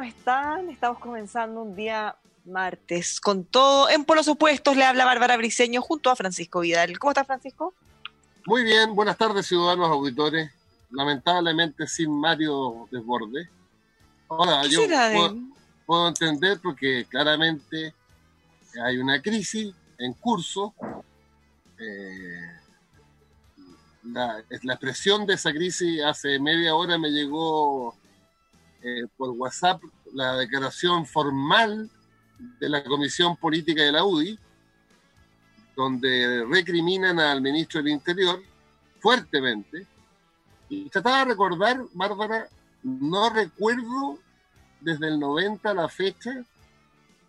¿cómo están? Estamos comenzando un día martes con todo en polos opuestos. Le habla Bárbara Briceño junto a Francisco Vidal. ¿Cómo está Francisco? Muy bien, buenas tardes ciudadanos auditores. Lamentablemente sin Mario Desborde. Ahora, yo puedo, entender porque claramente hay una crisis en curso. Eh, la, la expresión de esa crisis hace media hora me llegó eh, por WhatsApp la declaración formal de la Comisión Política de la UDI, donde recriminan al ministro del Interior fuertemente. Y trataba de recordar, Bárbara, no recuerdo desde el 90 a la fecha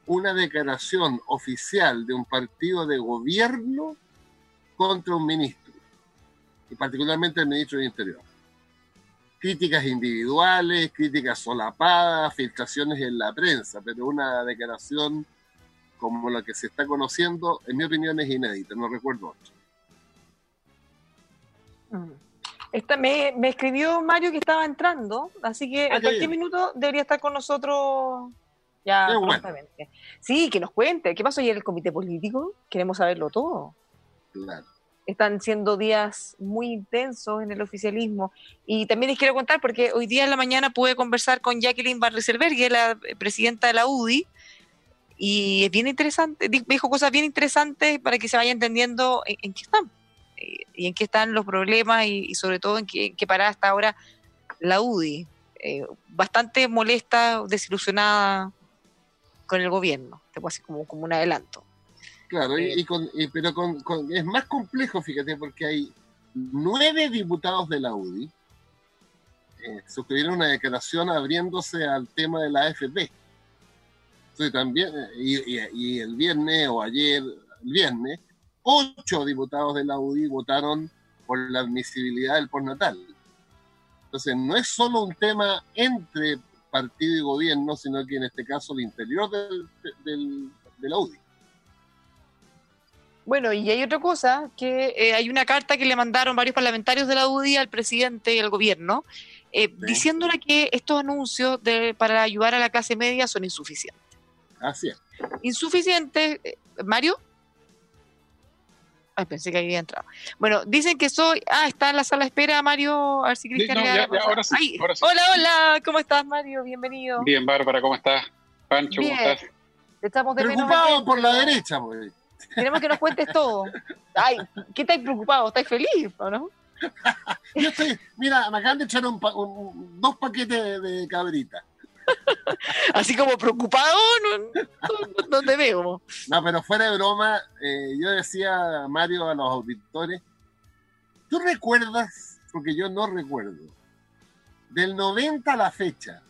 una declaración oficial de un partido de gobierno contra un ministro, y particularmente el ministro del Interior críticas individuales, críticas solapadas, filtraciones en la prensa, pero una declaración como la que se está conociendo, en mi opinión, es inédita, no recuerdo otra. Mm. Esta, me, escribió Mario que estaba entrando, así que a cualquier minuto debería estar con nosotros ya. Sí, que nos cuente. ¿Qué pasó ayer en el comité político? Queremos saberlo todo. Claro están siendo días muy intensos en el oficialismo. Y también les quiero contar, porque hoy día en la mañana pude conversar con Jacqueline Barreselbergue, la presidenta de la UDI, y es bien interesante, dijo cosas bien interesantes para que se vaya entendiendo en, qué están, eh, y en qué están los problemas, y, sobre todo en qué, en parada hasta ahora la UDI. Eh, bastante molesta, desilusionada con el gobierno, te puedo decir como, como un adelanto. Claro, y, pero con, es más complejo, fíjate, porque hay nueve diputados de la UDI eh, suscribieron una declaración abriéndose al tema de la AFP. Entonces, también, y, el viernes o ayer, el viernes, ocho diputados de la UDI votaron por la admisibilidad del postnatal. Entonces, no es solo un tema entre partido y gobierno, sino que en este caso el interior del, de la UDI. Bueno, y hay otra cosa, que eh, hay una carta que le mandaron varios parlamentarios de la UDI al presidente y al gobierno, eh, diciéndole que estos anuncios de, para ayudar a la clase media son insuficientes. Así es. Insuficientes, eh, Mario. Ay, pensé que había entrado. Bueno, dicen que soy. Ah, está en la sala de espera, Mario. A ver si Cristian ahora, sí, Hola, hola, ¿cómo estás, Mario? Bienvenido. Bien, Bárbara, ¿cómo estás? Pancho, ¿cómo estás? Estamos de Preocupado por la derecha, pues. Queremos que nos cuentes todo. Ay, ¿qué estáis preocupado? ¿Estáis feliz o no? Yo estoy, mira, me acaban de echar un, dos paquetes de, cabrita. Así como preocupado, no, te veo. No, pero fuera de broma, eh, yo decía, Mario, a los auditores, ¿tú recuerdas, porque yo no recuerdo, del 90 a la fecha,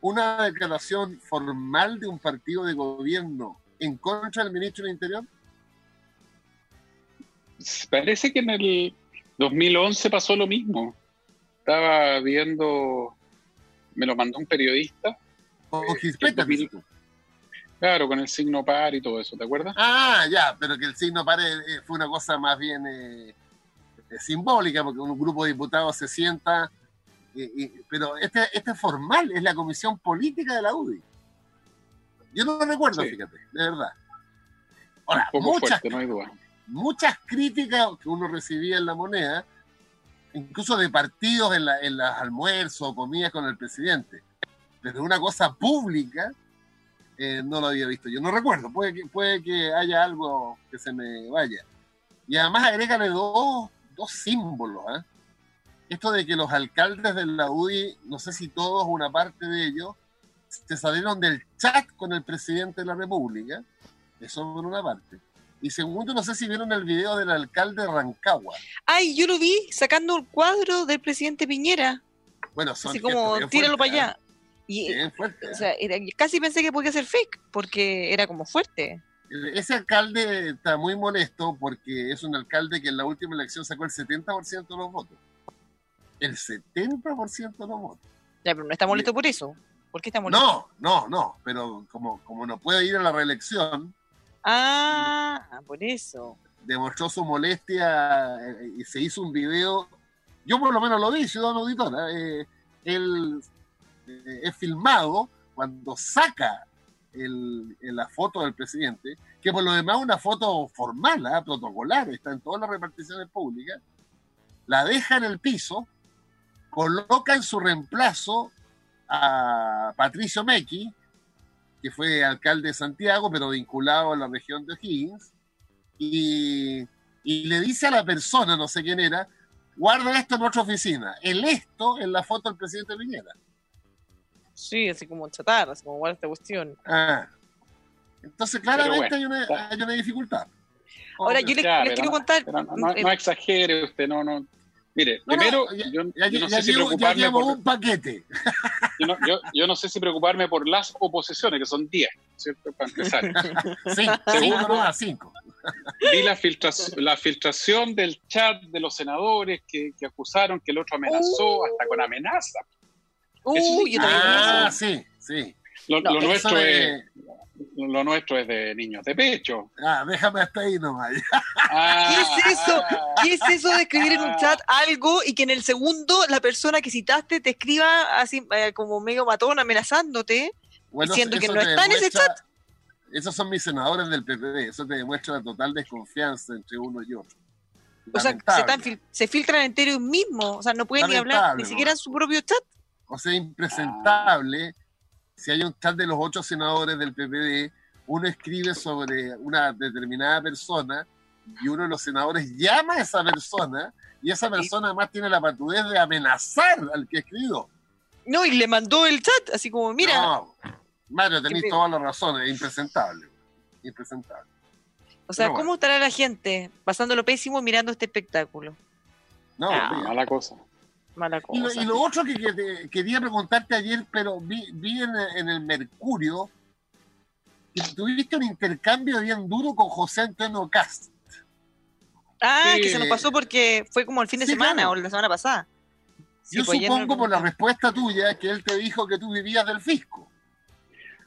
una declaración formal de un partido de gobierno en contra del ministro del Interior? Parece que en el 2011 pasó lo mismo. Estaba viendo, me lo mandó un periodista. Con eh, Claro, con el signo par y todo eso, ¿te acuerdas? Ah, ya, pero que el signo par eh, fue una cosa más bien eh, simbólica, porque un grupo de diputados se sienta pero este, este es formal, es la comisión política de la UDI. Yo no lo recuerdo, fíjate, de verdad. Ahora, muchas, muchas críticas que uno recibía en la moneda, incluso de partidos en, la, en las almuerzos o comidas con el presidente, pero una cosa pública, eh, no lo había visto. Yo no recuerdo, puede que, puede que haya algo que se me vaya. Y además agrégale dos, dos símbolos. ¿eh? Esto de que los alcaldes de la UDI, no sé si todos, una parte de ellos, se salieron del chat con el presidente de la República. Eso por una parte. Y segundo, no sé si vieron el video del alcalde de Rancagua. Ay, yo lo vi sacando el cuadro del presidente Piñera. Bueno, son Así como, tíralo para allá. Y, o sea, casi pensé que podía ser fake, porque era como fuerte. Ese alcalde está muy molesto porque es un alcalde que en la última elección sacó el 70% de los votos. El 70% de los votos. Ya, pero no está molesto por eso. ¿Por qué está molesto? No, no, no. Pero como, como no puede ir a la reelección. Ah, por eso. Demostró su molestia eh, y se hizo un video. Yo por lo menos lo vi, ciudadano auditora. Eh, él eh, es filmado cuando saca la foto del presidente, que por lo demás es una foto formal, protocolar, está en todas las reparticiones públicas, la deja en el piso, coloca en su reemplazo a Patricio Mequi, que fue alcalde de Santiago, pero vinculado a la región de O'Higgins, y, y le dice a la persona, no sé quién era, guarda esto en nuestra oficina. El esto en la foto del presidente Piñera. Sí, así como chatar, así como igual esta cuestión. Ah. Entonces, claramente hay, una, hay, una, dificultad. Ahora, yo les, quiero contar. No, exagere usted, no, no. Mire, primero, yo, no sé si preocuparme por. un paquete. Yo, yo, no sé si preocuparme por las oposiciones, que son 10, ¿cierto? Para empezar. sí, Segundo, a 5. Vi la, filtración, la filtración del chat de los senadores que, que acusaron que el otro amenazó, uh. hasta con amenaza. Uy, ah, sí, sí. Lo, nuestro es, lo nuestro es de niños de pecho. Ah, déjame hasta ahí nomás. Ah, ¿Qué es eso? ¿Qué es eso de escribir en un chat algo y que en el segundo la persona que citaste te escriba así eh, como medio matón amenazándote, diciendo que no está en ese chat? Esos son mis senadores del PPD, eso te demuestra la total desconfianza entre uno y otro. O sea, se, se filtran entre ellos mismos, o sea, no pueden ni hablar, ni siquiera en su propio chat. O sea, impresentable. Si hay un chat de los ocho senadores del PPD, uno escribe sobre una determinada persona y uno de los senadores llama a esa persona y esa persona además tiene la patudez de amenazar al que escribió. No, y le mandó el chat, así como, mira. No, Mario, tenéis toda la razón, es impresentable. Impresentable. O sea, ¿cómo estará la gente pasándolo pésimo mirando este espectáculo? No, mala cosa. Y lo, otro que, quería preguntarte ayer, pero vi, en, el Mercurio que tuviste un intercambio bien duro con José Antonio Cast. Ah, que se nos pasó porque fue como el fin de semana o la semana pasada. Yo pues, supongo por la respuesta tuya que él te dijo que tú vivías del fisco.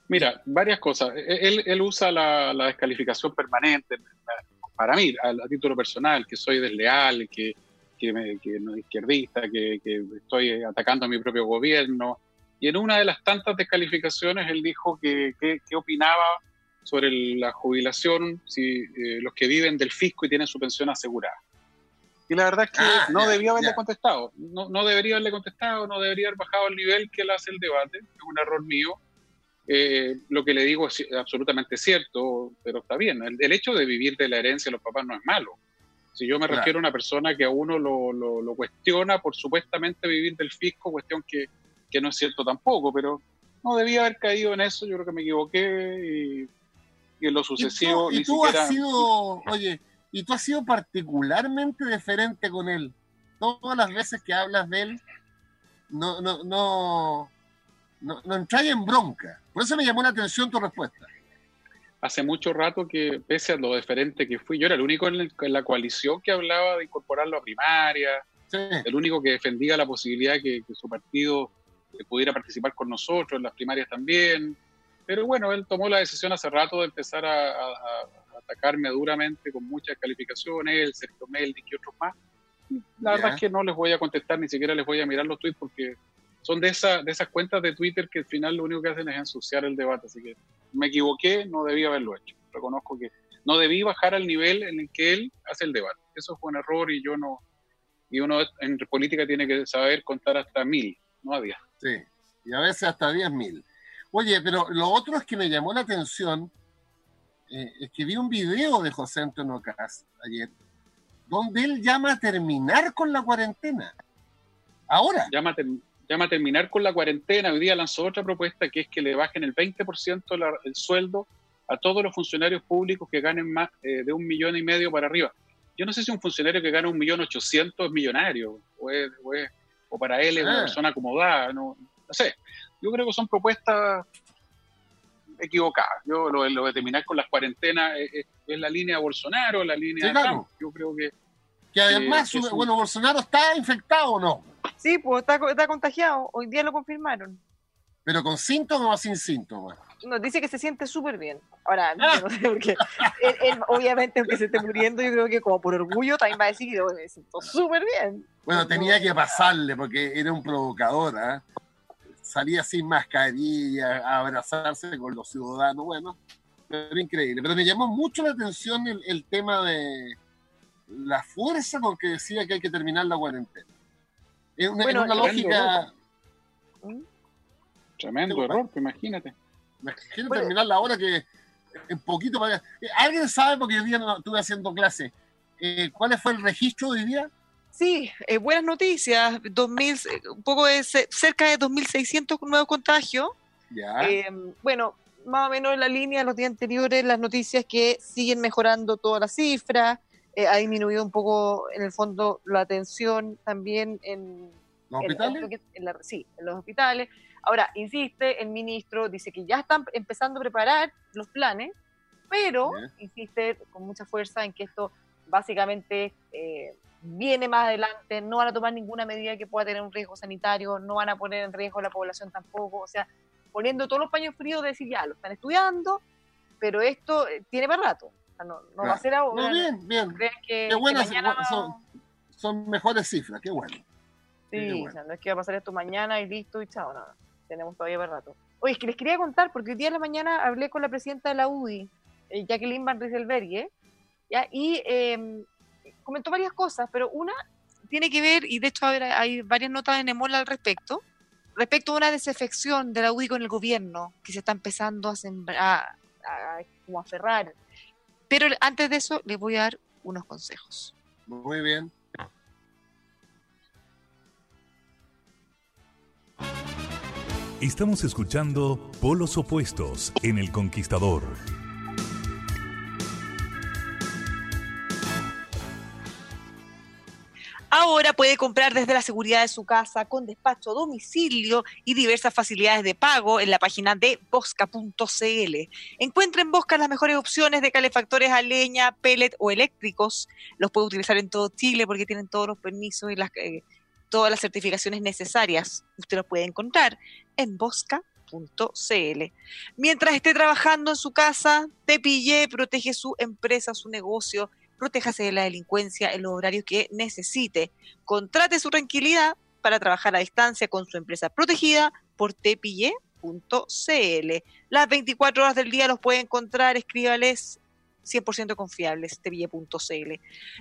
Mira, varias cosas. E-, él, usa la, descalificación permanente para mí, a, título personal, que soy desleal, que, que, me, que no es izquierdista, que, que, estoy atacando a mi propio gobierno. Y en una de las tantas descalificaciones él dijo que, que, opinaba sobre la jubilación, si eh, los que viven del fisco y tienen su pensión asegurada. Y la verdad es que ah, no debía haberle contestado, no, no, debería haberle contestado, no debería haber bajado el nivel que él hace el debate, es un error mío. Eh, lo que le digo es absolutamente cierto, pero está bien. El, el, hecho de vivir de la herencia de los papás no es malo. Si yo me refiero a una persona que a uno lo, lo, cuestiona por supuestamente vivir del fisco, cuestión que, que, no es cierto tampoco, pero no debía haber caído en eso, yo creo que me equivoqué y, en lo sucesivo... Y tú, has sido, oye, y tú has sido particularmente deferente con él. Todas las veces que hablas de él, no, no, no, no, no en bronca. Por eso me llamó la atención tu respuesta hace mucho rato que, pese a lo diferente que fui, yo era el único en, la coalición que hablaba de incorporarlo a primaria, el único que defendía la posibilidad de que, su partido eh, pudiera participar con nosotros en las primarias también. Pero bueno, él tomó la decisión hace rato de empezar a, atacarme duramente con muchas calificaciones, el Sergio Meldi y otros más. la verdad es que no les voy a contestar, ni siquiera les voy a mirar los tweets porque son de, esa, de esas cuentas de Twitter que al final lo único que hacen es ensuciar el debate. Así que me equivoqué, no debí haberlo hecho. Reconozco que no debí bajar al nivel en el que él hace el debate. Eso fue un error y yo no. Y uno en política tiene que saber contar hasta mil, no a diez. Sí, y a veces hasta diez mil. Oye, pero lo otro es que me llamó la atención, eh, es que vi un video de José Antonio Cas ayer, donde él llama a terminar con la cuarentena. Ahora. Llama a, llama a terminar con la cuarentena. Hoy día lanzó otra propuesta que es que le bajen el 20% el sueldo a todos los funcionarios públicos que ganen más eh, de un millón y medio para arriba. Yo no sé si un funcionario que gana un millón ochocientos es millonario o, o, para él es una ah. persona acomodada, no, no, sé. Yo creo que son propuestas equivocadas. Yo lo, de terminar con las cuarentenas es, la línea Bolsonaro, la línea Yo creo que... Que además, bueno, Bolsonaro está infectado o no. Sí, pues está, está contagiado. Hoy día lo confirmaron. ¿Pero con síntomas o sin síntomas? Nos dice que se siente súper bien. Ahora, no sé por qué. él, obviamente, aunque se esté muriendo, yo creo que como por orgullo también va a decir que me siento súper bien. Bueno, tenía que pasarle porque era un provocador. ¿eh? Salía sin mascarilla, a abrazarse con los ciudadanos. Bueno, pero increíble. Pero me llamó mucho la atención el, el tema de la fuerza con que decía que hay que terminar la cuarentena. Es una, una lógica. ¿Mm? Tremendo error, imagínate. Imagínate terminar la hora que en poquito para... Eh, ¿Alguien sabe, porque hoy día no estuve haciendo clase, eh, cuál fue el registro de hoy día? Sí, eh, buenas noticias, 2000, un poco de cerca de 2.600 nuevos contagios. Ya. bueno, más o menos en la línea de los días anteriores, las noticias que siguen mejorando todas las cifras, ha disminuido un poco en el fondo la atención también en... ¿Los hospitales? sí, en los hospitales. Ahora, insiste, el ministro dice que ya están empezando a preparar los planes, pero insiste con mucha fuerza en que esto básicamente eh, viene más adelante, no van a tomar ninguna medida que pueda tener un riesgo sanitario, no van a poner en riesgo a la población tampoco, o sea, poniendo todos los paños fríos de decir, ya, lo están estudiando, pero esto eh, tiene más rato, no, va a ser ahora. No, bien, bien. qué buenas, son, mejores cifras, qué bueno. Sí, O sea, no es que va a pasar esto mañana y listo y chao, nada tenemos todavía para rato. Oye, es que les quería contar, porque hoy día en la mañana hablé con la presidenta de la UDI, eh, Jacqueline Van Rieselberghe, ¿ya? y em, comentó varias cosas, pero una tiene que ver, y de hecho hay varias notas en Emola al respecto, respecto a una desafección de la UDI con el gobierno, que se está empezando a sembrar, a, como a aferrar. Pero antes de eso, les voy a dar unos consejos. Muy bien. Estamos escuchando Polos Opuestos en El Conquistador. Ahora puede comprar desde la seguridad de su casa con despacho a domicilio y diversas facilidades de pago en la página de bosca.cl. Encuentra en Bosca las mejores opciones de calefactores a leña, pellet o eléctricos. Los puede utilizar en todo Chile porque tienen todos los permisos y las, eh, todas las certificaciones necesarias. Usted los puede encontrar en bosca.cl. Mientras esté trabajando en su casa, te pille, protege su empresa, su negocio, protéjase de la delincuencia en los horarios que necesite. Contrate su tranquilidad para trabajar a distancia con su empresa protegida por tepille.cl. Las 24 horas del día los puede encontrar, escríbales 100% confiables, teville.cl.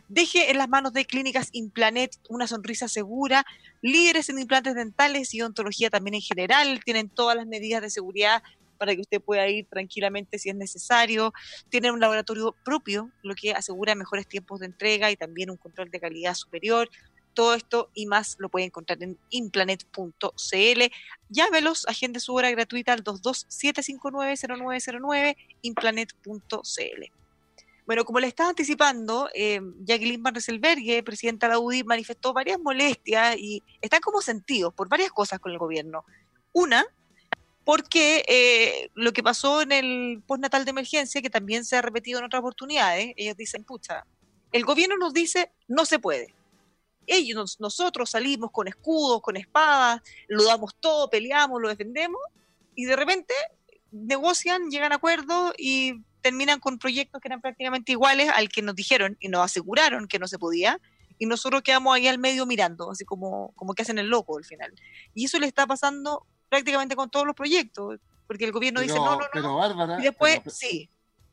Deje en las manos de Clínicas Implanet una sonrisa segura, líderes en implantes dentales y odontología también en general, tienen todas las medidas de seguridad para que usted pueda ir tranquilamente si es necesario. Tienen un laboratorio propio, lo que asegura mejores tiempos de entrega y también un control de calidad superior. Todo esto y más lo puede encontrar en implanet.cl. Llámelos, agende su hora gratuita al 227590909, implanet.cl. Bueno, como le estaba anticipando, eh, Jacqueline Van presidenta de la UDI, manifestó varias molestias y están como sentidos por varias cosas con el gobierno. Una, porque eh, lo que pasó en el postnatal de emergencia, que también se ha repetido en otras oportunidades, ellos dicen, pucha, el gobierno nos dice, no se puede. Ellos, nosotros salimos con escudos, con espadas, lo damos todo, peleamos, lo defendemos, y de repente negocian, llegan a acuerdos y terminan con proyectos que eran prácticamente iguales al que nos dijeron y nos aseguraron que no se podía, y nosotros quedamos ahí al medio mirando, así como, como que hacen el loco al final. Y eso le está pasando prácticamente con todos los proyectos, porque el gobierno dice no, no, no. Pero Bárbara, y después, sí.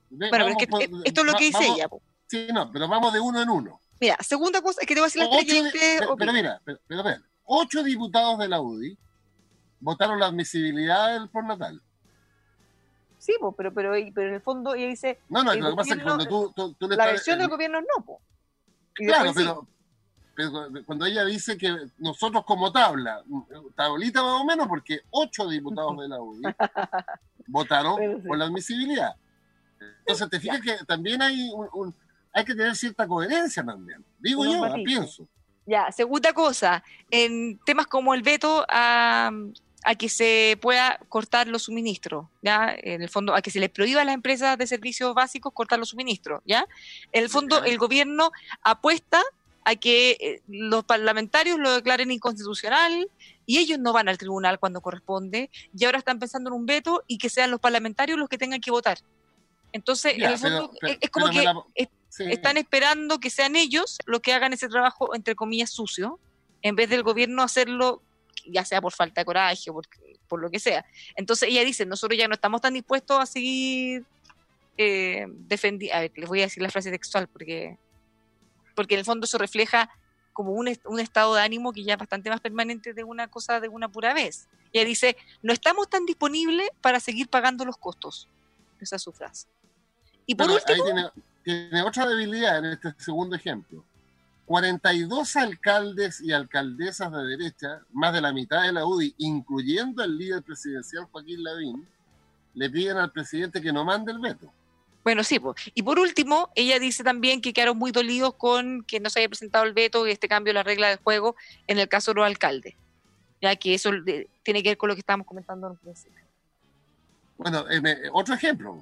bueno, pero es que esto es lo que dice ella. Sí, no, pero vamos de uno en uno. Mira, segunda cosa, es que te voy a decir la pero, pero, mira, pero, pero, ocho diputados de la UDI votaron la admisibilidad del natal. Sí, pero, pero, pero en el fondo ella dice... No, no, lo que pasa es que cuando tú, tú, le La versión del gobierno no, po. claro, pero, pero, cuando ella dice que nosotros como tabla, tablita más o menos, porque ocho diputados de la UDI votaron por la admisibilidad. Entonces te fijas que también hay un, hay que tener cierta coherencia también. Digo yo, pienso. Ya, segunda cosa, en temas como el veto a, a que se pueda cortar los suministros, ¿ya? En el fondo, a que se les prohíba a las empresas de servicios básicos cortar los suministros, ¿ya? En el fondo, el gobierno apuesta a que eh, los parlamentarios lo declaren inconstitucional y ellos no van al tribunal cuando corresponde y ahora están pensando en un veto y que sean los parlamentarios los que tengan que votar. Entonces, en el fondo, es, como que están esperando que sean ellos los que hagan ese trabajo, entre comillas, sucio, en vez del gobierno hacerlo, ya sea por falta de coraje o por, por lo que sea. Entonces, ella dice, nosotros ya no estamos tan dispuestos a seguir eh, defendiendo... A ver, les voy a decir la frase textual, porque, porque en el fondo eso refleja como un, un, estado de ánimo que ya es bastante más permanente de una cosa de una pura vez. Ella dice, no estamos tan disponibles para seguir pagando los costos. Esa es su frase. Y por último... tiene, otra debilidad en este segundo ejemplo. 42 alcaldes y alcaldesas de derecha, más de la mitad de la UDI, incluyendo el líder presidencial Joaquín Lavín, le piden al presidente que no mande el veto. Bueno, sí, y por último, ella dice también que quedaron muy dolidos con que no se haya presentado el veto y este cambio de la regla de juego en el caso de los alcaldes, ya que eso tiene que ver con lo que estábamos comentando en el principio. Bueno, eh, otro ejemplo,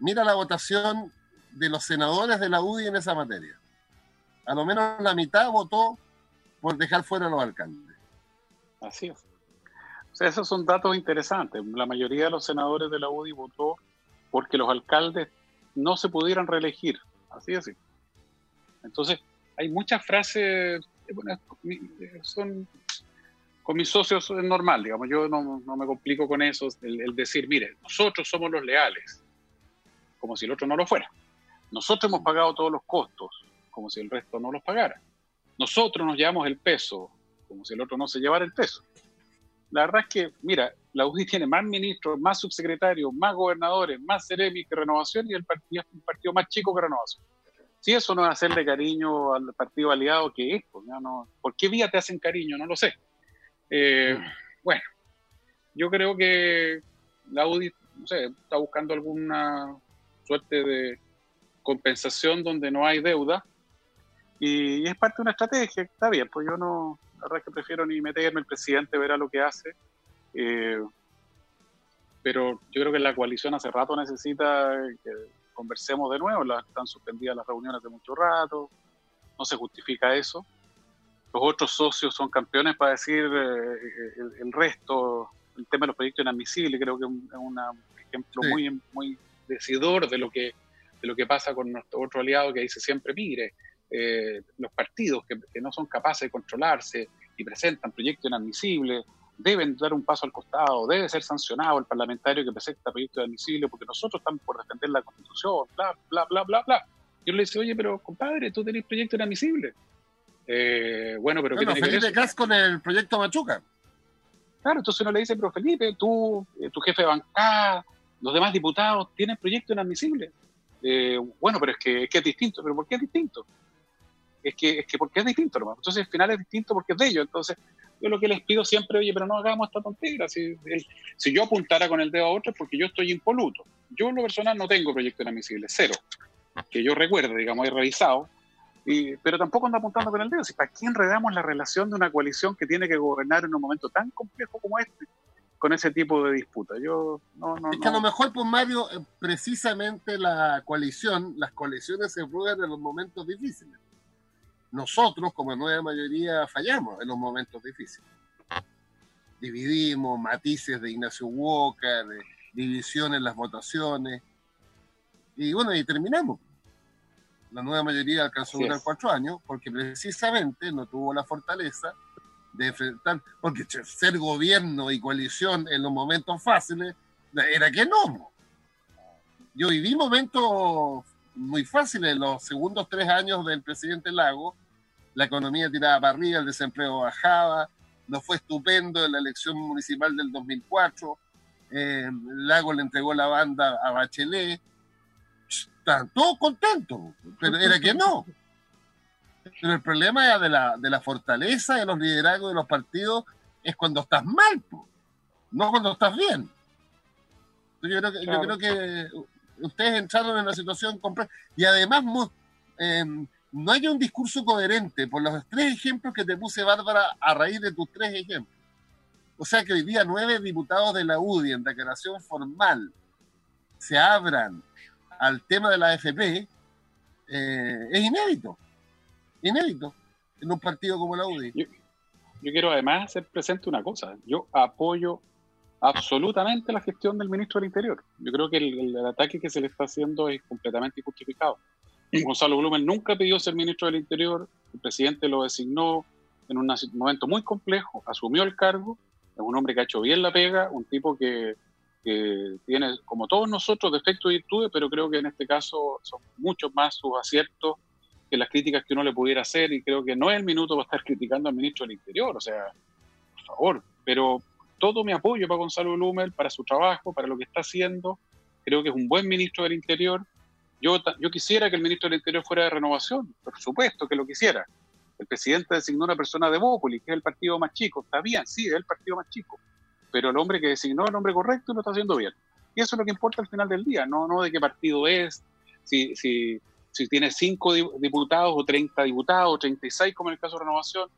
mira la votación de los senadores de la UDI en esa materia. A lo menos la mitad votó por dejar fuera a los alcaldes. Así es. O sea, esos son datos interesantes. La mayoría de los senadores de la UDI votó porque los alcaldes no se pudieran reelegir. Así es. Entonces, hay muchas frases, bueno, son con mis socios es normal, digamos, yo no, me complico con eso, el, decir, mire, nosotros somos los leales, como si el otro no lo fuera. Nosotros hemos pagado todos los costos, como si el resto no los pagara. Nosotros nos llevamos el peso, como si el otro no se llevara el peso. La verdad es que, mira, la UDI tiene más ministros, más subsecretarios, más gobernadores, más ceremis que Renovación y el partido es un partido más chico que Renovación. Si eso no es hacerle cariño al partido aliado, ¿qué es? Pues, no, ¿Por qué vía te hacen cariño? No lo sé. Eh, mm. bueno, yo creo que la UDI, no sé, está buscando alguna suerte de compensación donde no hay deuda. Y, es parte de una estrategia, está bien, pues yo no, la verdad es que prefiero ni meterme, el presidente verá lo que hace. Eh, pero yo creo que la coalición hace rato necesita que conversemos de nuevo, están suspendidas las reuniones de mucho rato, no se justifica eso. Los otros socios son campeones para decir eh, el, resto, el tema de los proyectos inadmisibles, creo que es un, ejemplo muy, muy decidor de lo que de lo que pasa con nuestro otro aliado que dice siempre, mire, eh, los partidos que, no son capaces de controlarse y presentan proyectos inadmisibles deben dar un paso al costado, debe ser sancionado el parlamentario que presenta proyectos inadmisibles porque nosotros estamos por defender la constitución, bla, bla, bla, bla, bla. Yo le dice, oye, pero compadre, tú tenés proyectos inadmisibles. Eh, bueno, pero bueno, ¿qué tiene Felipe Cas con el proyecto Machuca. Claro, entonces uno le dice, pero Felipe, tú, eh, tu jefe de bancada, los demás diputados tienen proyectos inadmisibles. Eh, bueno, pero es que, es distinto. ¿Pero por qué es distinto? Es que, es que porque es distinto, hermano. Entonces, al final es distinto porque es de ellos. Entonces, yo lo que les pido siempre, oye, pero no hagamos esta tontería. Si, si yo apuntara con el dedo a otro es porque yo estoy impoluto. Yo, en lo personal, no tengo proyecto inadmisible, cero. Que yo recuerde, digamos, he revisado. Y, pero tampoco ando apuntando con el dedo. Si, ¿Para qué enredamos la relación de una coalición que tiene que gobernar en un momento tan complejo como este? con ese tipo de disputa. Yo no, no, es que a lo mejor, pues Mario, eh, precisamente la coalición, las coaliciones se prueban en los momentos difíciles. Nosotros, como nueva mayoría, fallamos en los momentos difíciles. Dividimos matices de Ignacio Walker, de división en las votaciones. Y bueno, y terminamos. la nueva mayoría alcanzó a durar cuatro años, porque precisamente no tuvo la fortaleza de enfrentar, porque ser gobierno y coalición en los momentos fáciles era que no. Yo viví momentos muy fáciles, los segundos tres años del presidente Lago, la economía tiraba para arriba, el desempleo bajaba, nos fue estupendo en la elección municipal del 2004, eh, Lago le entregó la banda a Bachelet, estaban todos contentos, pero era que no. Pero el problema de la, de la fortaleza de los liderazgos de los partidos es cuando estás mal, no cuando estás bien. Yo creo que, yo creo que ustedes entraron en una situación compleja y además em, no hay un discurso coherente por los tres ejemplos que te puse, Bárbara, a raíz de tus tres ejemplos. O sea que hoy día nueve diputados de la UDI en declaración formal se abran al tema de la AFP eh, es inédito. Inédito en un partido como la UDI. Yo, quiero además hacer presente una cosa. Yo apoyo absolutamente la gestión del ministro del Interior. Yo creo que el, ataque que se le está haciendo es completamente injustificado. Gonzalo Blumen nunca pidió ser ministro del Interior, el presidente lo designó en un momento muy complejo, asumió el cargo, es un hombre que ha hecho bien la pega, un tipo que, tiene, como todos nosotros, defectos y virtudes, pero creo que en este caso son muchos más sus aciertos que las críticas que uno le pudiera hacer, y creo que no es el minuto para estar criticando al ministro del Interior, o sea, por favor, pero todo mi apoyo para Gonzalo Blumel, para su trabajo, para lo que está haciendo. Creo que es un buen ministro del Interior. Yo, yo quisiera que el ministro del Interior fuera de renovación, por supuesto que lo quisiera. El presidente designó una persona de Bópoli, que es el partido más chico. Está bien, sí, es el partido más chico. Pero el hombre que designó es el hombre correcto lo está haciendo bien. Y eso es lo que importa al final del día, no, no de qué partido es, si, si, si tiene cinco diputados o 30 diputados o 36 como en el caso de renovación.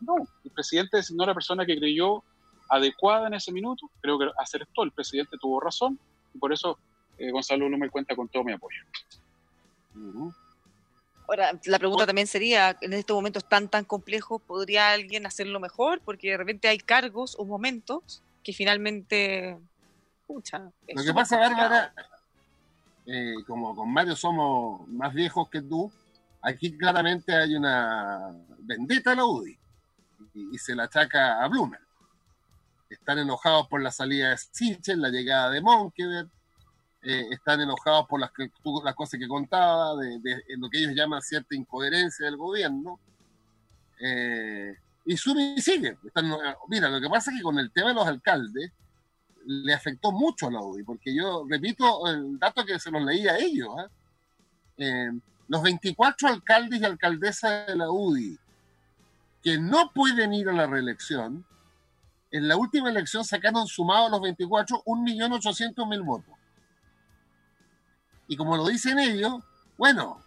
No, el presidente designó a la persona que creyó adecuada en ese minuto. Creo que hacer esto el presidente tuvo razón y por eso eh, Gonzalo no me cuenta con todo mi apoyo. Ahora, la pregunta también sería, en estos momentos tan tan complejos, ¿podría alguien hacerlo mejor? Porque de repente hay cargos o momentos que finalmente... Pucha, Lo que pasa, Bárbara, eh, como con Mario somos más viejos que tú, aquí claramente hay una vendetta a la UDI y, y se la achaca a Blumen están enojados por la salida de Sichel, la llegada de Monkever, eh, están enojados por las, cosas que contaba, de, lo que ellos llaman cierta incoherencia del gobierno. Eh, y sube y sigue. mira, lo que pasa es que con el tema de los alcaldes le afectó mucho a la UDI, porque yo repito el dato que se los leía a ellos. ¿ah? Eh, los 24 alcaldes y alcaldesas de la UDI que no pueden ir a la reelección, en la última elección sacaron sumados los 24 1.800.000 votos. Y como lo dicen ellos, bueno,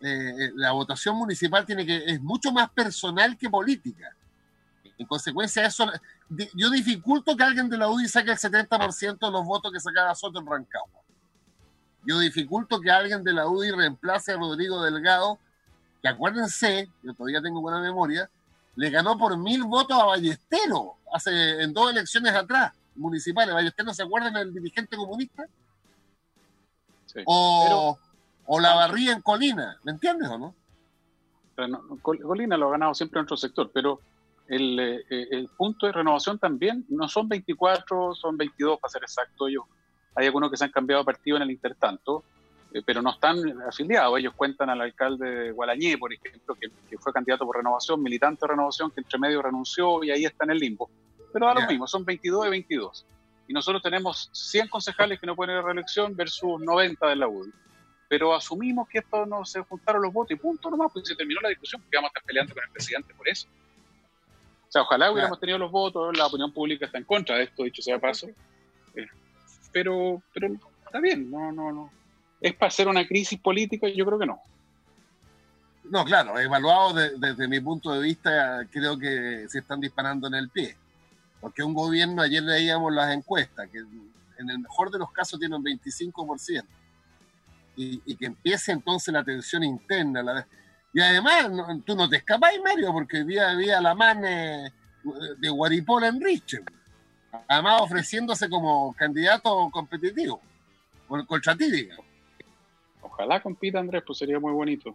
eh, la votación municipal tiene que, es mucho más personal que política. En consecuencia, eso, yo dificulto que alguien de la UDI saque el 70% de los votos que sacaba Soto en Rancagua. Yo dificulto que alguien de la UDI reemplace a Rodrigo Delgado, que acuérdense, yo todavía tengo buena memoria, le ganó por mil votos a Ballestero hace en dos elecciones atrás, municipales. Ballestero, ¿se acuerdan del dirigente comunista? Sí. O, o la barría en Colina, ¿me entiendes o no? Colina lo ha ganado siempre en otro sector, pero el, eh, el, punto de renovación también no son 24, son 22 para ser exacto. Ellos, hay algunos que se han cambiado de partido en el intertanto. Eh, pero no están afiliados. Ellos cuentan al alcalde de Gualañé, por ejemplo, que, fue candidato por renovación, militante de renovación, que entre medio renunció y ahí está en el limbo. Pero da lo mismo, son 22 y 22. Y nosotros tenemos 100 concejales que no pueden ir a reelección versus 90 de la UDI. Pero asumimos que esto no se juntaron los votos y punto nomás, pues se terminó la discusión porque vamos a estar peleando con el presidente por eso. O sea, ojalá hubiéramos tenido los votos, la opinión pública está en contra de esto, dicho sea paso. Eh, pero, pero está bien, no, no, no ¿Es para hacer una crisis política? Yo creo que no. No, claro, evaluado desde mi punto de vista, creo que se están disparando en el pie. Porque un gobierno, ayer leíamos las encuestas, que en el mejor de los casos tiene un 25%. Y, y que empiece entonces la tensión interna. Y además, tú no te escapas, Mario, porque había, había la mano de Guaripola en Riche. Además, ofreciéndose como candidato competitivo, con, contra ti, digamos. Ojalá compita Andrés, pues sería muy bonito.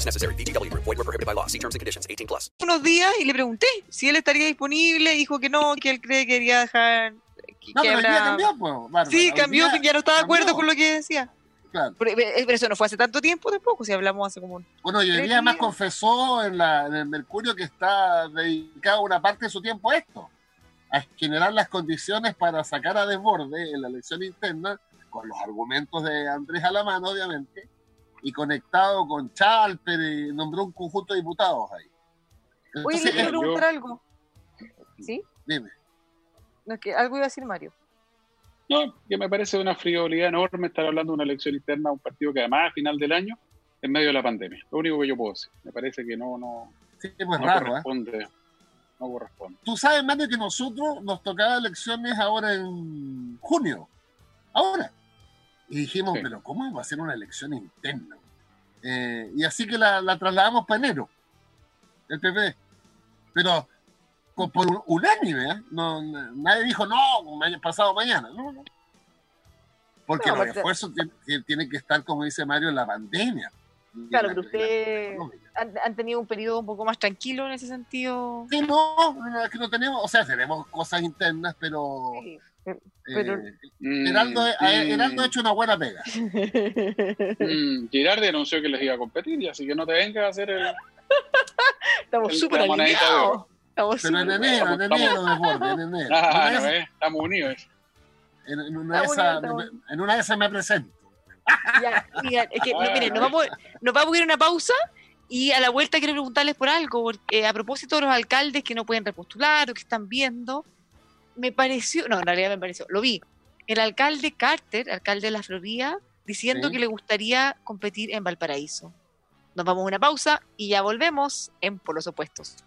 necessary. BGW. Void were prohibited by law. See terms and conditions. 18 plus. Unos días y le pregunté si él estaría disponible. Dijo que no, que él cree que quería dejar... Que, no, que habrá... cambió, pues, Bárbara. Sí, cambió, día, ya no estaba de acuerdo con lo que decía. Claro. Pero, pero, eso no fue hace tanto tiempo tampoco, si hablamos hace como un... Bueno, y el día más confesó en, la, en el Mercurio que está dedicado una parte de su tiempo a esto a generar las condiciones para sacar a desborde en la elección interna, con los argumentos de Andrés Alamán, obviamente, y conectado con Chalper, y nombró un conjunto de diputados ahí. Oye, le quiero preguntar algo. ¿Sí? Dime. No, que algo iba a decir Mario. No, que me parece una frivolidad enorme estar hablando de una elección interna a un partido que además a final del año, en medio de la pandemia. Lo único que yo puedo decir. Me parece que no, no, sí, pues no raro, ¿eh? corresponde no corresponde. Tú sabes, Mario, que nosotros nos tocaba elecciones ahora en junio. Ahora. Y dijimos, pero ¿cómo va a ser una elección interna? Eh, y así que la, trasladamos para enero, el PP. Pero por un, unánime, ¿eh? no, nadie dijo, no, pasado mañana. No, no. Porque los esfuerzos tienen que estar, como dice Mario, en la pandemia. Claro, pero ustedes han, tenido un periodo un poco más tranquilo en ese sentido. Sí, no, es que no tenemos, o sea, tenemos cosas internas, pero. pero eh, mm, Heraldo, mm. ha hecho una buena pega. mm, Girardi anunció que les iba a competir, y así que no te vengas a hacer el. Estamos súper alineados. Estamos pero en enero, en enero, de en enero. Ah, no, estamos unidos. En, una en una de esas me presento. Ya, es que, miren, nos vamos, nos vamos a ir a una pausa y a la vuelta quiero preguntarles por algo, porque a propósito de los alcaldes que no pueden repostular o que están viendo, me pareció, no, en realidad me pareció, lo vi, el alcalde Carter, alcalde de la Florida, diciendo que le gustaría competir en Valparaíso. Nos vamos a una pausa y ya volvemos en Por los Opuestos.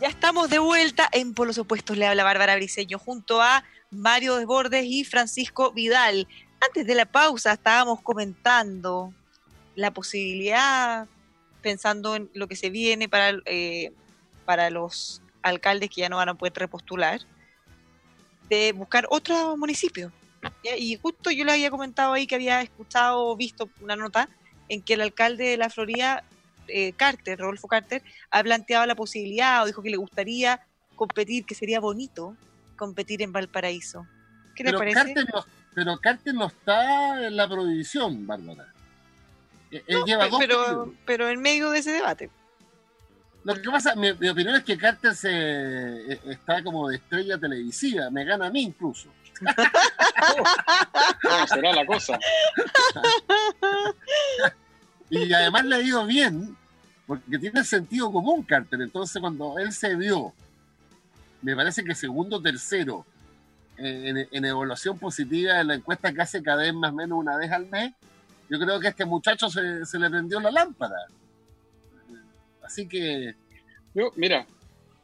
Ya estamos de vuelta en Polos Opuestos. Le habla Bárbara Briseño junto a Mario Desbordes y Francisco Vidal. Antes de la pausa estábamos comentando la posibilidad, pensando en lo que se viene para, eh, para los alcaldes que ya no van a poder repostular, de buscar otro municipio. Y justo yo le había comentado ahí que había escuchado o visto una nota en que el alcalde de la Florida eh, Carter, Rodolfo Carter, ha planteado la posibilidad o dijo que le gustaría competir, que sería bonito competir en Valparaíso. ¿Qué le parece? Carter no, pero Carter no está en la prohibición, Bárbara. E-, él lleva dos pero, pero en medio de ese debate. Lo que pasa, mi, opinión es que Carter se, e, está como de estrella televisiva, me gana a mí incluso. ¿Cómo será la cosa? y además le ha ido bien porque tiene sentido común Carter. Entonces, cuando él se vio, me parece que segundo o tercero en, evaluación positiva en la encuesta que hace cada vez más o menos una vez al mes, yo creo que a este muchacho se, se le prendió la lámpara. Así que. Yo, mira,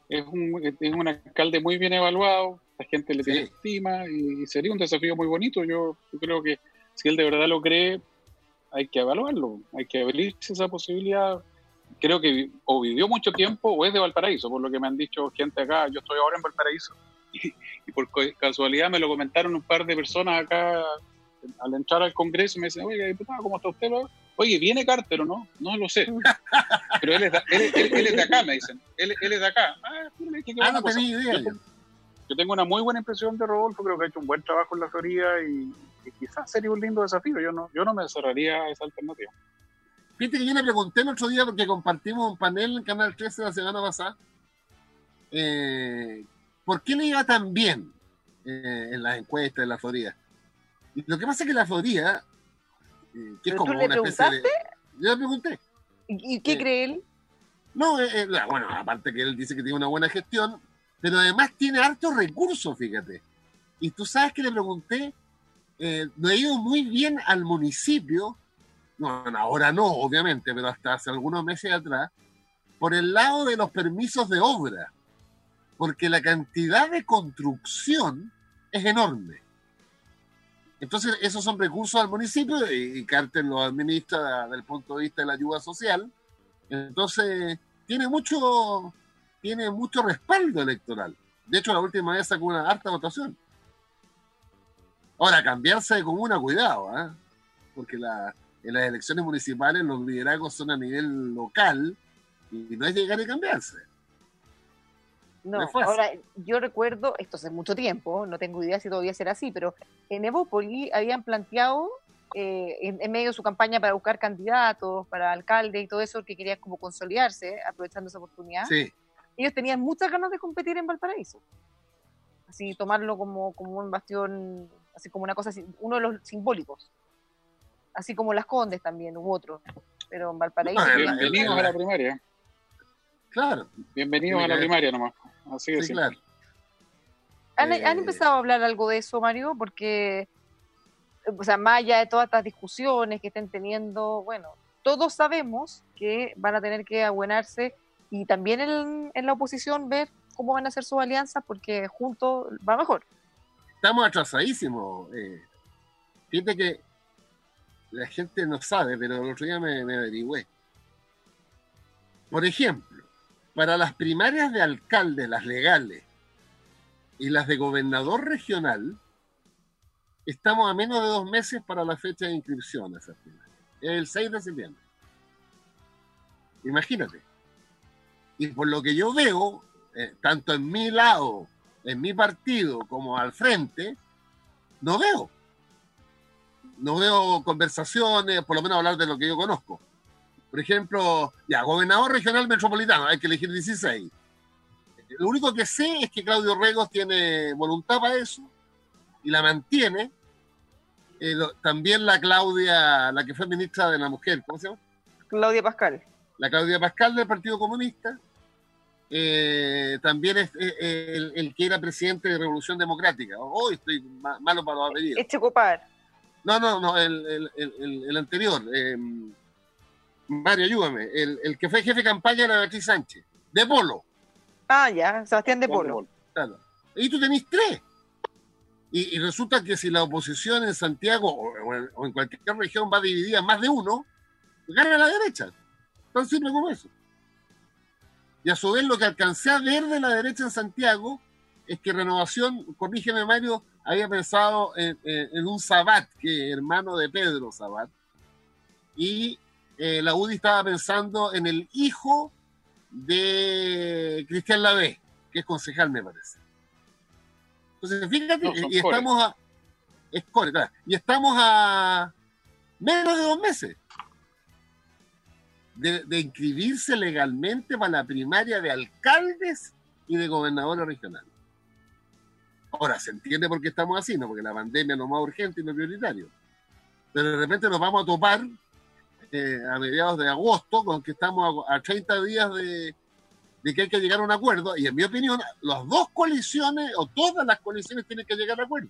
es un, es un alcalde muy bien evaluado, la gente le tiene estima y, sería un desafío muy bonito. Yo, yo creo que si él de verdad lo cree, hay que evaluarlo, hay que abrirse esa posibilidad creo que o vivió mucho tiempo o es de Valparaíso, por lo que me han dicho gente acá. Yo estoy ahora en Valparaíso y, por casualidad me lo comentaron un par de personas acá al entrar al Congreso. Me dicen, oye, diputado, ¿cómo está usted? Oye, ¿viene Carter o no? No lo sé. Pero él es de, él, es de acá, me dicen. Él, él es de acá. Ah, ah no tenía idea. Yo, tengo una muy buena impresión de Rodolfo, creo que ha hecho un buen trabajo en la Florida y, y quizás sería un lindo desafío. Yo no, yo no me cerraría a esa alternativa. Fíjate que yo le pregunté el otro día porque compartimos un panel en Canal 13 la semana pasada. Eh, ¿Por qué le iba tan bien eh, en las encuestas de la Florida? Y lo que pasa es que la Florida Que es como una especie de... Yo le pregunté. ¿Y, qué cree él? No, bueno, aparte que él dice que tiene una buena gestión, pero además tiene hartos recursos, fíjate. Y tú sabes que le pregunté, eh, no he ido muy bien al municipio, no, ahora no, obviamente, pero hasta hace algunos meses atrás, por el lado de los permisos de obra, porque la cantidad de construcción es enorme. Entonces, esos son recursos al municipio y, Carter lo administra desde el punto de vista de la ayuda social. Entonces, tiene mucho, tiene mucho respaldo electoral. De hecho, la última vez sacó una harta votación. Ahora, cambiarse de comuna, cuidado, ¿eh? porque en las elecciones municipales los liderazgos son a nivel local y no es llegar y cambiarse. No, ahora yo recuerdo, esto hace mucho tiempo, no tengo idea si todavía será así, pero en Evópoli habían planteado eh, en, medio de su campaña para buscar candidatos, para alcalde y todo eso, que querían como consolidarse, aprovechando esa oportunidad. Sí. Ellos tenían muchas ganas de competir en Valparaíso. Así, tomarlo como, como un bastión así como una cosa, uno de los simbólicos. Así como las Condes también, u otro. Pero en Valparaíso. bienvenidos a la primaria. Claro. Bienvenidos a la primaria nomás. Así es. Sí, claro. ¿Han, ¿Han, eh, empezado a hablar algo de eso, Mario? Porque, o sea, más allá de todas estas discusiones que estén teniendo, bueno, todos sabemos que van a tener que abuenarse y también en, en la oposición ver cómo van a hacer sus alianzas porque juntos va mejor estamos atrasadísimos. Eh. Fíjate que la gente no sabe, pero el otro día me, me averigüé. Por ejemplo, para las primarias de alcalde, las legales, y las de gobernador regional, estamos a menos de dos meses para la fecha de inscripción a esas primarias. Es el 6 de septiembre. Imagínate. Y por lo que yo veo, eh, tanto en mi lado en mi partido como al frente, no veo. No veo conversaciones, por lo menos hablar de lo que yo conozco. Por ejemplo, ya, gobernador regional metropolitano, hay que elegir 16. Lo único que sé es que Claudio Regos tiene voluntad para eso y la mantiene. Eh, también la Claudia, la que fue ministra de la Mujer, ¿cómo se llama? Claudia Pascal. La Claudia Pascal del Partido Comunista. Eh, también es eh, el, que era presidente de Revolución Democrática. Hoy estoy malo para los apellidos. Este copar. No, no, no, el, el anterior. Eh, Mario, ayúdame. El, que fue jefe de campaña era Beatriz Sánchez. De Polo. Ah, ya, Sebastián de Polo. Claro. Y tú tenés tres. Y, resulta que si la oposición en Santiago o, en, o en cualquier región va dividida en más de uno, gana la derecha. Tan simple como eso. Y a su vez lo que alcancé a ver de la derecha en Santiago es que Renovación, corrígeme Mario, había pensado en, un Sabat, que hermano de Pedro Sabat, y eh, la UDI estaba pensando en el hijo de Cristian Lavé, que es concejal, me parece. Entonces, fíjate, y estamos a. Es y estamos a menos de dos meses de, inscribirse legalmente para la primaria de alcaldes y de gobernadores regionales. Ahora, se entiende por qué estamos así, ¿no? Porque la pandemia es lo más urgente y lo prioritario. Pero de repente nos vamos a topar eh, a mediados de agosto con que estamos a, 30 días de, de, que hay que llegar a un acuerdo. Y en mi opinión, las dos coaliciones o todas las coaliciones tienen que llegar a acuerdo.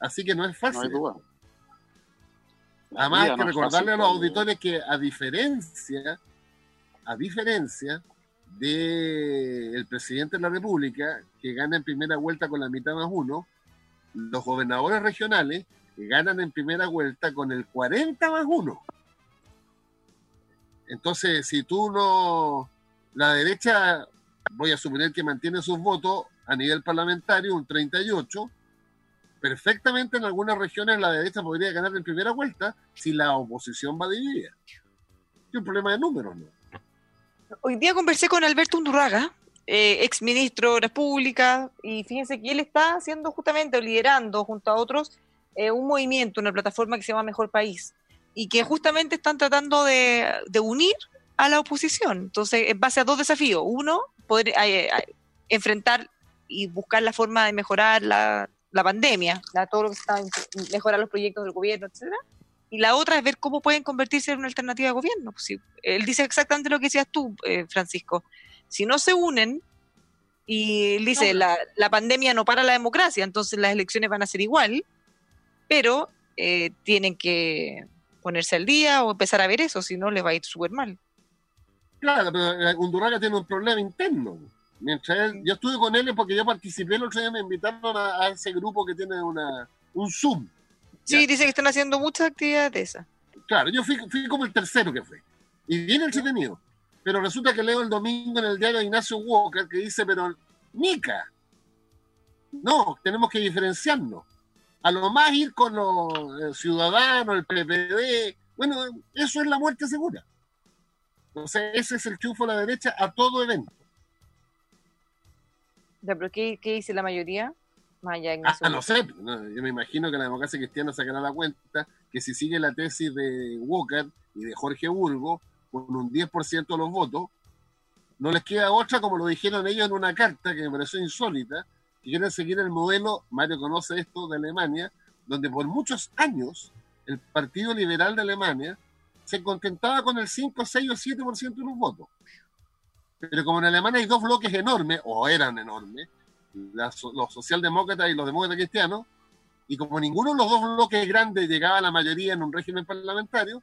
Así que no es fácil. Además, hay que recordarle a los auditores que a diferencia, a diferencia del presidente de la República, que gana en primera vuelta con la mitad más uno, los gobernadores regionales ganan en primera vuelta con el 40 más uno. Entonces, si tú no, la derecha, voy a suponer que mantiene sus votos a nivel parlamentario, un 38, perfectamente en algunas regiones la derecha podría ganar en primera vuelta si la oposición va dividida. Es un problema de números, ¿no? Hoy día conversé con Alberto Undurraga, eh, ex ministro de la Pública, y fíjense que él está haciendo justamente, liderando junto a otros, eh, un movimiento, una plataforma que se llama Mejor País, y que justamente están tratando de, unir a la oposición. Entonces, en base a dos desafíos. Uno, poder eh, enfrentar y buscar la forma de mejorar la, la pandemia, todo lo que estaba mejorar los proyectos del gobierno, etcétera. Y la otra es ver cómo pueden convertirse en una alternativa de gobierno. Pues él dice exactamente lo que decías tú, eh, Francisco. Si no se unen, y él dice, la, la, pandemia no para la democracia, entonces las elecciones van a ser igual, pero eh, tienen que ponerse al día o empezar a ver eso, si no les va a ir súper mal. Claro, pero Undurraga tiene un problema interno. Mientras yo estuve con él porque yo participé el otro día, me invitaron a, ese grupo que tiene una, un Zoom. Sí, dice que están haciendo muchas actividades de esas. Claro, yo fui, fui como el tercero que fue. Y viene entretenido. Pero resulta que leo el domingo en el diario de Ignacio Walker que dice, pero Nica, no, tenemos que diferenciarnos. A lo más ir con los eh, ciudadanos, el PPD, bueno, eso es la muerte segura. Entonces, ese es el triunfo de la derecha a todo evento. ¿Pero qué, dice la mayoría? Ah, no sé, yo me imagino que la democracia cristiana sacará la cuenta que si sigue la tesis de Walker y de Jorge Burgo, con un 10% de los votos, no les queda otra, como lo dijeron ellos en una carta que me pareció insólita, que quieren seguir el modelo, Mario conoce esto, de Alemania, donde por muchos años el Partido Liberal de Alemania se contentaba con el 5, 6 o 7% de los votos. Pero como en Alemania hay dos bloques enormes, o eran enormes, los socialdemócratas y los demócratas cristianos, y como ninguno de los dos bloques grandes llegaba a la mayoría en un régimen parlamentario,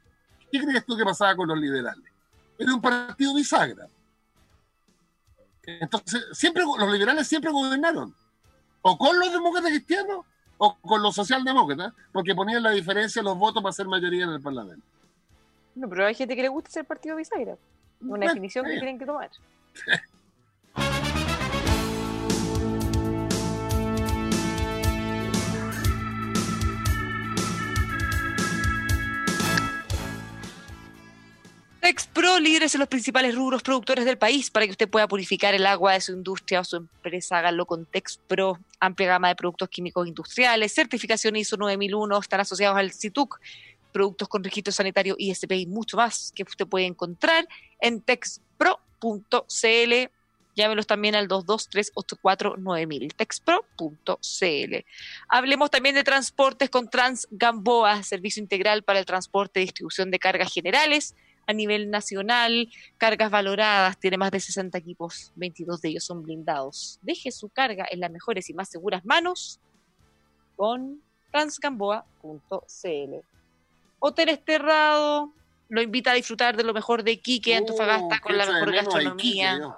¿qué crees tú que pasaba con los liberales? Era un partido bisagra. Entonces, siempre los liberales siempre gobernaron, o con los demócratas cristianos o con los socialdemócratas, porque ponían la diferencia en los votos para ser mayoría en el Parlamento. No, pero hay gente que le gusta ser partido bisagra. Una definición que tienen que tomar. Texpro, líderes en los principales rubros productores del país, para que usted pueda purificar el agua de su industria o su empresa, hágalo con Texpro. Amplia gama de productos químicos industriales, certificación ISO 9001, están asociados al CITUC productos con registro sanitario ISP y mucho más que usted puede encontrar en texpro.cl. Llámenos también al 223849000, texpro.cl. Hablemos también de transportes con Trans Gamboa, servicio integral para el transporte y distribución de cargas generales a nivel nacional, cargas valoradas, tiene más de 60 equipos, 22 de ellos son blindados. Deje su carga en las mejores y más seguras manos con transgamboa.cl. Hotel Terrado lo invita a disfrutar de lo mejor de Quique, Antofagasta, uh, con la mejor gastronomía.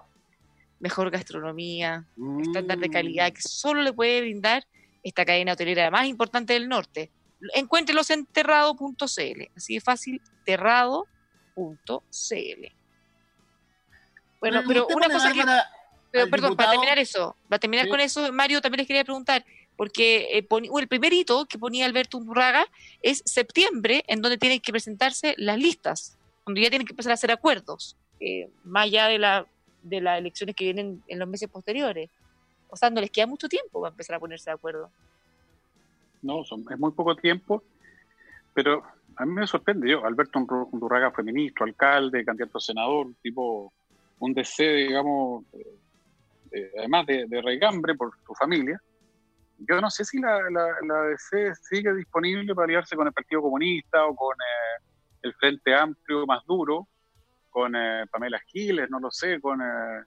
mejor gastronomía, estándar de calidad que solo le puede brindar esta cadena hotelera más importante del norte. Encuéntrelos en terrado.cl, así de fácil, terrado.cl. Bueno, pero una cosa que... Pero, perdón, para terminar eso, para terminar con eso, Mario, también les quería preguntar, porque eh, el primer hito que ponía Alberto Unburraga es septiembre, en donde tienen que presentarse las listas, donde ya tienen que empezar a hacer acuerdos, eh, más allá de, la, de las elecciones que vienen en los meses posteriores. O sea, no les queda mucho tiempo para empezar a ponerse de acuerdo. No, son, es muy poco tiempo, pero a mí me sorprende. Yo, Alberto Undurraga fue ministro, alcalde, candidato a senador, tipo un DC, digamos, además de, de regambre por su familia yo no sé si la, la, DC sigue disponible para aliarse con el Partido Comunista o con eh, el Frente Amplio más duro, con eh, Pamela Giles, no lo sé, con eh,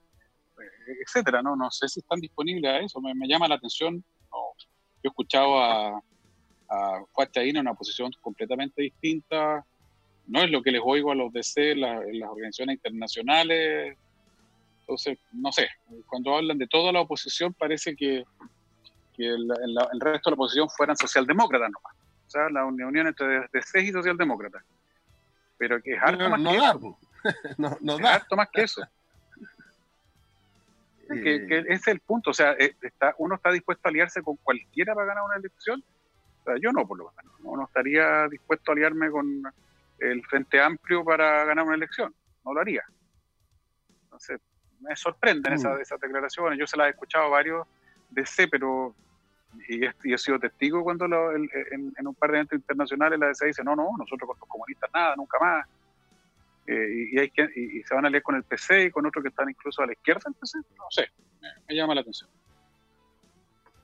etcétera, ¿no? No sé si están disponibles a eso, me, llama la atención. yo he escuchado a, a en una posición completamente distinta, no es lo que les oigo a los DC, en las organizaciones internacionales. Entonces, no sé, cuando hablan de toda la oposición parece que que el, resto de la oposición fueran socialdemócratas nomás. O sea, la unión entre DC y socialdemócratas. Pero que es harto más que eso. no, da. harto más que eso. que, ese es el punto. O sea, eh, está, uno está dispuesto a aliarse con cualquiera para ganar una elección. O sea, yo no, por lo menos. No, estaría dispuesto a aliarme con el Frente Amplio para ganar una elección. No lo haría. Entonces, me sorprenden esas, mm. esas declaraciones. Yo se las he escuchado a varios DC, pero y, he sido testigo cuando en, un par de eventos internacionales la DCA dice, no, no, nosotros con los comunistas nada, nunca más. Eh, y, hay que, y, se van a leer con el PC y con otros que están incluso a la izquierda, entonces, no sé, me, llama la atención.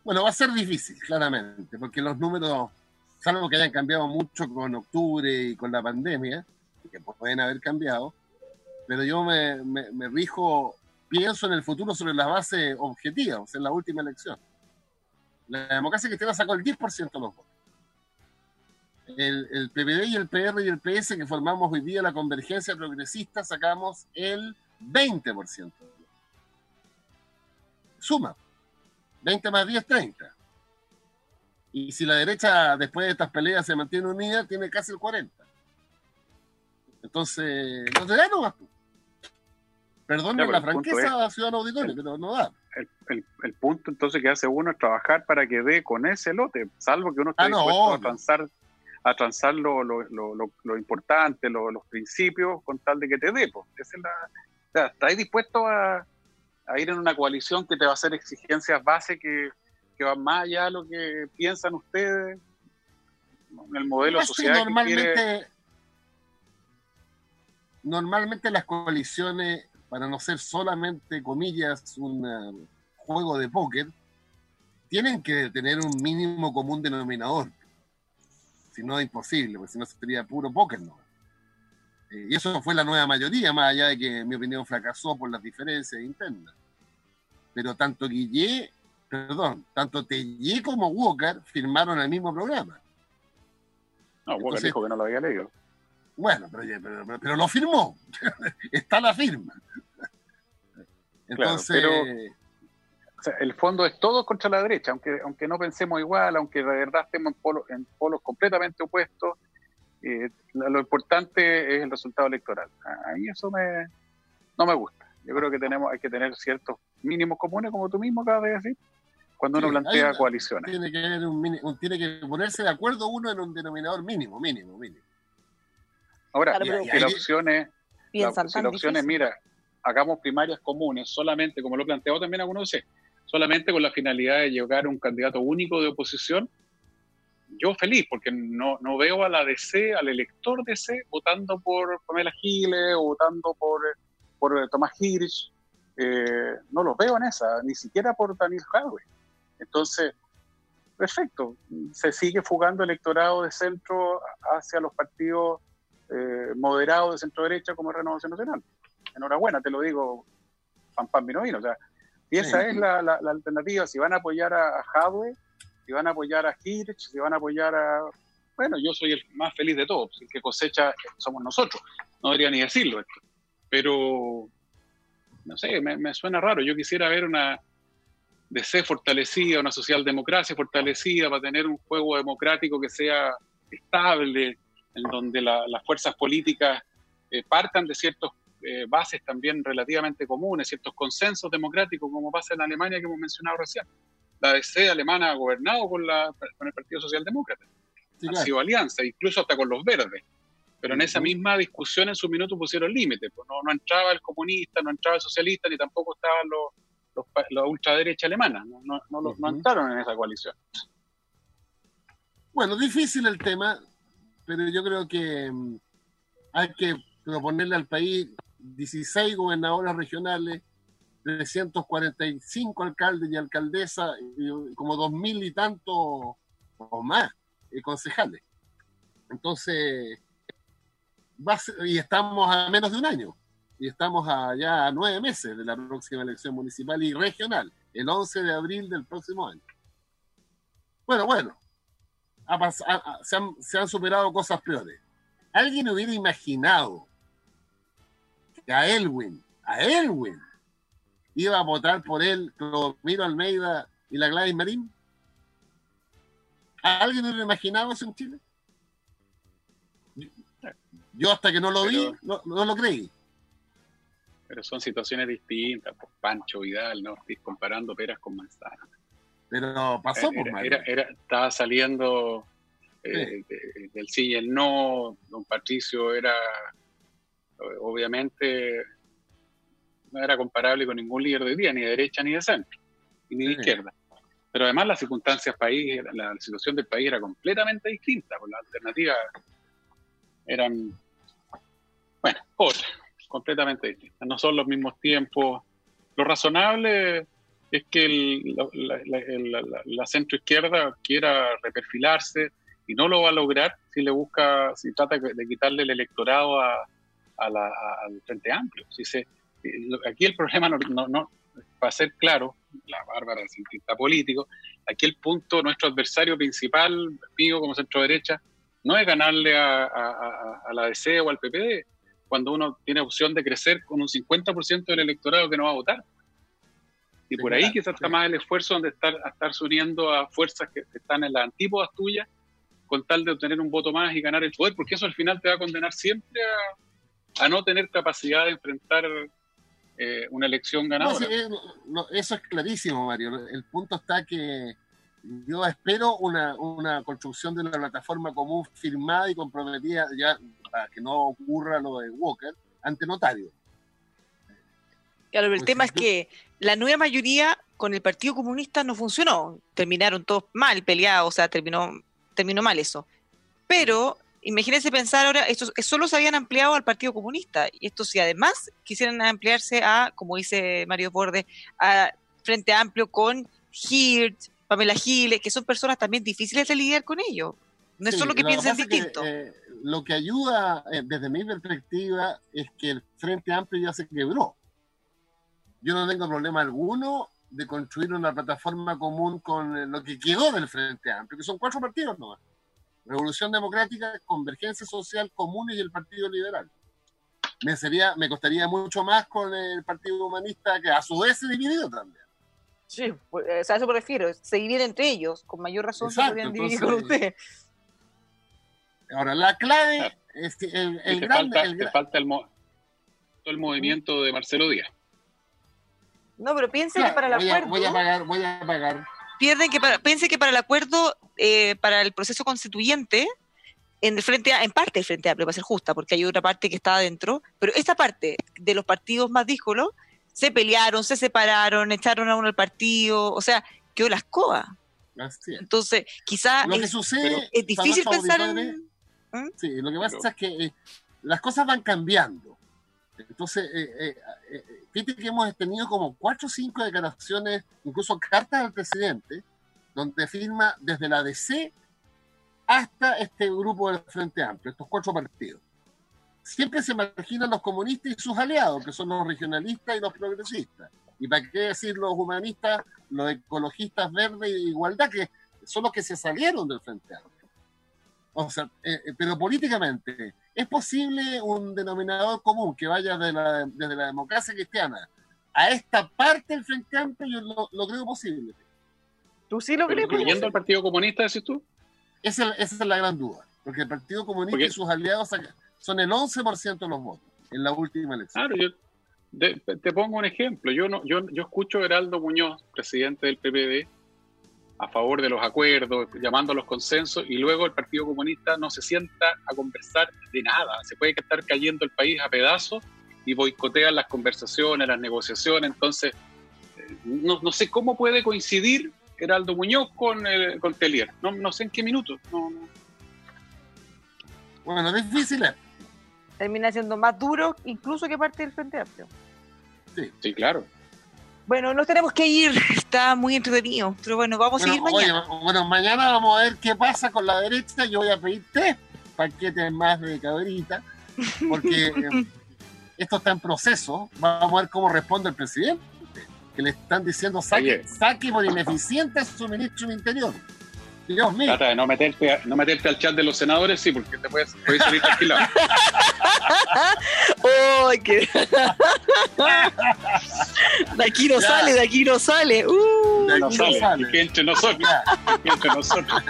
Bueno, va a ser difícil, claramente, porque los números, salvo que hayan cambiado mucho con octubre y con la pandemia, que pueden haber cambiado, pero yo me, rijo, pienso en el futuro sobre las bases objetivas, en la última elección. La democracia cristiana sacó el 10% de los votos. El, el, PPD y el PR y el PS que formamos hoy día la convergencia progresista sacamos el 20%. Suma. 20 más 10, 30. Y si la derecha, después de estas peleas, se mantiene unida, tiene casi el 40. Entonces, no te da nomás. La franqueza, ciudadano auditorio, pero no da. El, punto entonces que hace uno es trabajar para que dé con ese lote, salvo que uno esté ah, dispuesto a transar, a transar lo, lo, lo, lo importante, los principios, con tal de que te dé. Pues. Esa es la, o sea, ¿estás dispuesto a, a ir en una coalición que te va a hacer exigencias base que, que van más allá de lo que piensan ustedes en el modelo social. Normalmente, normalmente las coaliciones, para no ser solamente, comillas, un uh, juego de póker, tienen que tener un mínimo común denominador. Si no es imposible, porque si no sería puro póker, ¿no? Eh, y eso fue la nueva mayoría, más allá de que, mi opinión, fracasó por las diferencias internas. Pero tanto Guillé, perdón, tanto Tellé como Walker firmaron el mismo programa. No, Walker dijo que no lo había leído. Bueno, pero, pero, lo firmó. Está la firma. Entonces. el fondo es todo contra la derecha, aunque, aunque no pensemos igual, aunque de verdad estemos en, polos, en polos completamente opuestos, eh, lo importante es el resultado electoral. A mí eso me, no me gusta. Yo creo que tenemos, hay que tener ciertos mínimos comunes, como tú mismo acabas de decir, cuando uno plantea coaliciones. Tiene que, tiene que ponerse de acuerdo uno en un denominador mínimo, mínimo, mínimo. Ahora, si la opción es, si la opción es, mira, hagamos primarias comunes solamente, como lo planteó también algunos de solamente con la finalidad de llegar a un candidato único de oposición, yo feliz, porque no, no veo a la DC, al elector DC, votando por Pamela Giles o votando por, por Tomás Hirsch. Eh, no los veo en esa, ni siquiera por Daniel Jadwe. Entonces, perfecto, se sigue fugando electorado de centro hacia los partidos eh, moderados de centro derecha como Renovación Nacional. Enhorabuena, te lo digo, pan pan vino vino. O sea, si esa es la, la, alternativa, si van a apoyar a, a si van a apoyar a Hirsch, si van a apoyar a... Bueno, yo soy el más feliz de todos, el que cosecha somos nosotros, no debería ni decirlo esto. Pero, no sé, me, suena raro, yo quisiera ver una DC fortalecida, una socialdemocracia fortalecida para tener un juego democrático que sea estable, en donde las fuerzas políticas eh, partan de ciertas eh, bases también relativamente comunes, ciertos consensos democráticos, como pasa en Alemania que hemos mencionado recién la DC alemana ha gobernado con, la, con el Partido Socialdemócrata. ha sido alianza, incluso hasta con los verdes. Pero en esa misma discusión en su minuto pusieron límites. Pues no, no, entraba el comunista, no entraba el socialista, ni tampoco estaban los, los, la ultraderecha alemana. No, no, no, entraron en esa coalición. Bueno, difícil el tema, pero yo creo que mm, hay que proponerle al país 16 gobernadores regionales 345 alcaldes y alcaldesas, y como dos mil y tantos o más eh, concejales. Entonces, y estamos a menos de un año, y estamos ya a nueve meses de la próxima elección municipal y regional, el 11 de abril del próximo año. Bueno, bueno, han, se han superado cosas peores. ¿Alguien hubiera imaginado que a Elwin, a Elwin, iba a votar por él Miro Almeida y la Gladys Marín? ¿Alguien lo imaginaba eso en Chile? Yo hasta que no lo vi, no, lo creí. Pero son situaciones distintas, pues Pancho Vidal, no estoy comparando peras con manzanas. Pero pasó por pues, era, era, Estaba saliendo eh, del sí y el no, don Patricio era obviamente no era comparable con ningún líder de hoy día, ni de derecha ni de centro, ni de izquierda. Pero además las circunstancias país, la, situación del país era completamente distinta, pues las alternativas eran, bueno, otras, completamente distintas. No son los mismos tiempos. Lo razonable es que la, la, centro izquierda quiera reperfilarse y no lo va a lograr si le busca, si trata de quitarle el electorado a, al Frente Amplio. Si se, aquí el problema no, no, para ser claro, la bárbara cientista político, aquí el punto, nuestro adversario principal, mío como centro derecha, no es ganarle a, a, la DC o al PPD, cuando uno tiene opción de crecer con un 50% del electorado que no va a votar. Y por ahí quizás está más el esfuerzo donde estar, estarse uniendo a fuerzas que, están en las antípodas tuyas con tal de obtener un voto más y ganar el poder, porque eso al final te va a condenar siempre a, no tener capacidad de enfrentar eh, una elección ganadora. eso es clarísimo, Mario. El punto está que yo espero una, una construcción de una plataforma común firmada y comprometida ya para que no ocurra lo de Walker ante notario. Claro, el tema es que la nueva mayoría con el Partido Comunista no funcionó. Terminaron todos mal peleados, o sea, terminó, terminó mal eso. Pero imagínense pensar ahora, estos solo se habían ampliado al Partido Comunista. Y esto si además quisieran ampliarse a, como dice Mario Borde, a Frente Amplio con Hirt, Pamela Giles, que son personas también difíciles de lidiar con ellos. No es solo que piensen distinto. Eh, lo que ayuda, eh, desde mi perspectiva, es que el Frente Amplio ya se quebró yo no tengo problema alguno de construir una plataforma común con eh, lo que quedó del Frente Amplio, que son cuatro partidos nomás. Revolución Democrática, Convergencia Social, Comunes y el Partido Liberal. Me, sería, me costaría mucho más con el Partido Humanista, que a su vez se dividido también. Sí, pues, a eso me refiero, se dividen entre ellos, con mayor razón se podrían dividir con usted. Ahora, la clave es que el, el, falta, el, falta el, el movimiento de Marcelo Díaz. No, pero piense que para el acuerdo. voy a pagar, voy a pagar. Pierden que para, piense que para el acuerdo, eh, para el proceso constituyente, en, el frente en parte el Frente Amplio, va a ser justa, porque hay otra parte que está adentro, pero esta parte de los partidos más díscolos se pelearon, se separaron, echaron a uno al partido, o sea, quedó la escoba. Entonces, quizá lo que sucede, es difícil pensar en... ¿Mm? Sí, lo que pasa es que eh, las cosas van cambiando. Entonces, eh, eh, fíjate que hemos tenido como cuatro o cinco declaraciones, incluso cartas al presidente, donde firma desde la DC hasta este grupo del Frente Amplio, estos cuatro partidos. Siempre se imaginan los comunistas y sus aliados, que son los regionalistas y los progresistas. Y para qué decir los humanistas, los ecologistas verdes y igualdad, que son los que se salieron del Frente Amplio. O sea, eh, eh, pero políticamente, ¿es posible un denominador común que vaya de la, desde la democracia cristiana a esta parte del Frente Amplio? Yo lo, creo posible. ¿Tú sí lo crees? ¿Incluyendo al Partido Comunista, decís tú? Esa, esa, es la gran duda, porque el Partido Comunista y sus aliados son el 11% de los votos en la última elección. Claro, yo te pongo un ejemplo. Yo, no, yo, yo escucho a Heraldo Muñoz, presidente del PPD, a favor de los acuerdos, llamando a los consensos, y luego el Partido Comunista no se sienta a conversar de nada. Se puede estar cayendo el país a pedazos y boicotean las conversaciones, las negociaciones. Entonces, eh, no, no sé cómo puede coincidir Heraldo Muñoz con, el, con Telier. No, no sé en qué minuto. No, Bueno, difícil. ¿eh? Termina siendo más duro incluso que parte del Frente Amplio. Sí, sí claro. Bueno, nos tenemos que ir, está muy entretenido, pero bueno, vamos a seguir mañana. bueno, mañana vamos a ver qué pasa con la derecha. Yo voy a pedir tres paquetes más de cabrita, porque eh, esto está en proceso. Vamos a ver cómo responde el presidente, que le están diciendo saque, saque por ineficiente su ministro del Interior. Dios mío. Trata de no meterte, no meterte al chat de los senadores, sí, porque te puedes, puedes salir tranquilo. ¡Ay, qué! de aquí no sale, de aquí no sale. Uh, de aquí no, sale. Que entre nosotros. Que entre nosotros.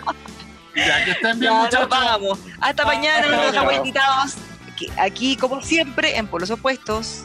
Ya, que estén bien, muchachos. vamos. Hasta mañana, nos dejamos invitados. Aquí, como siempre, en Polos Opuestos.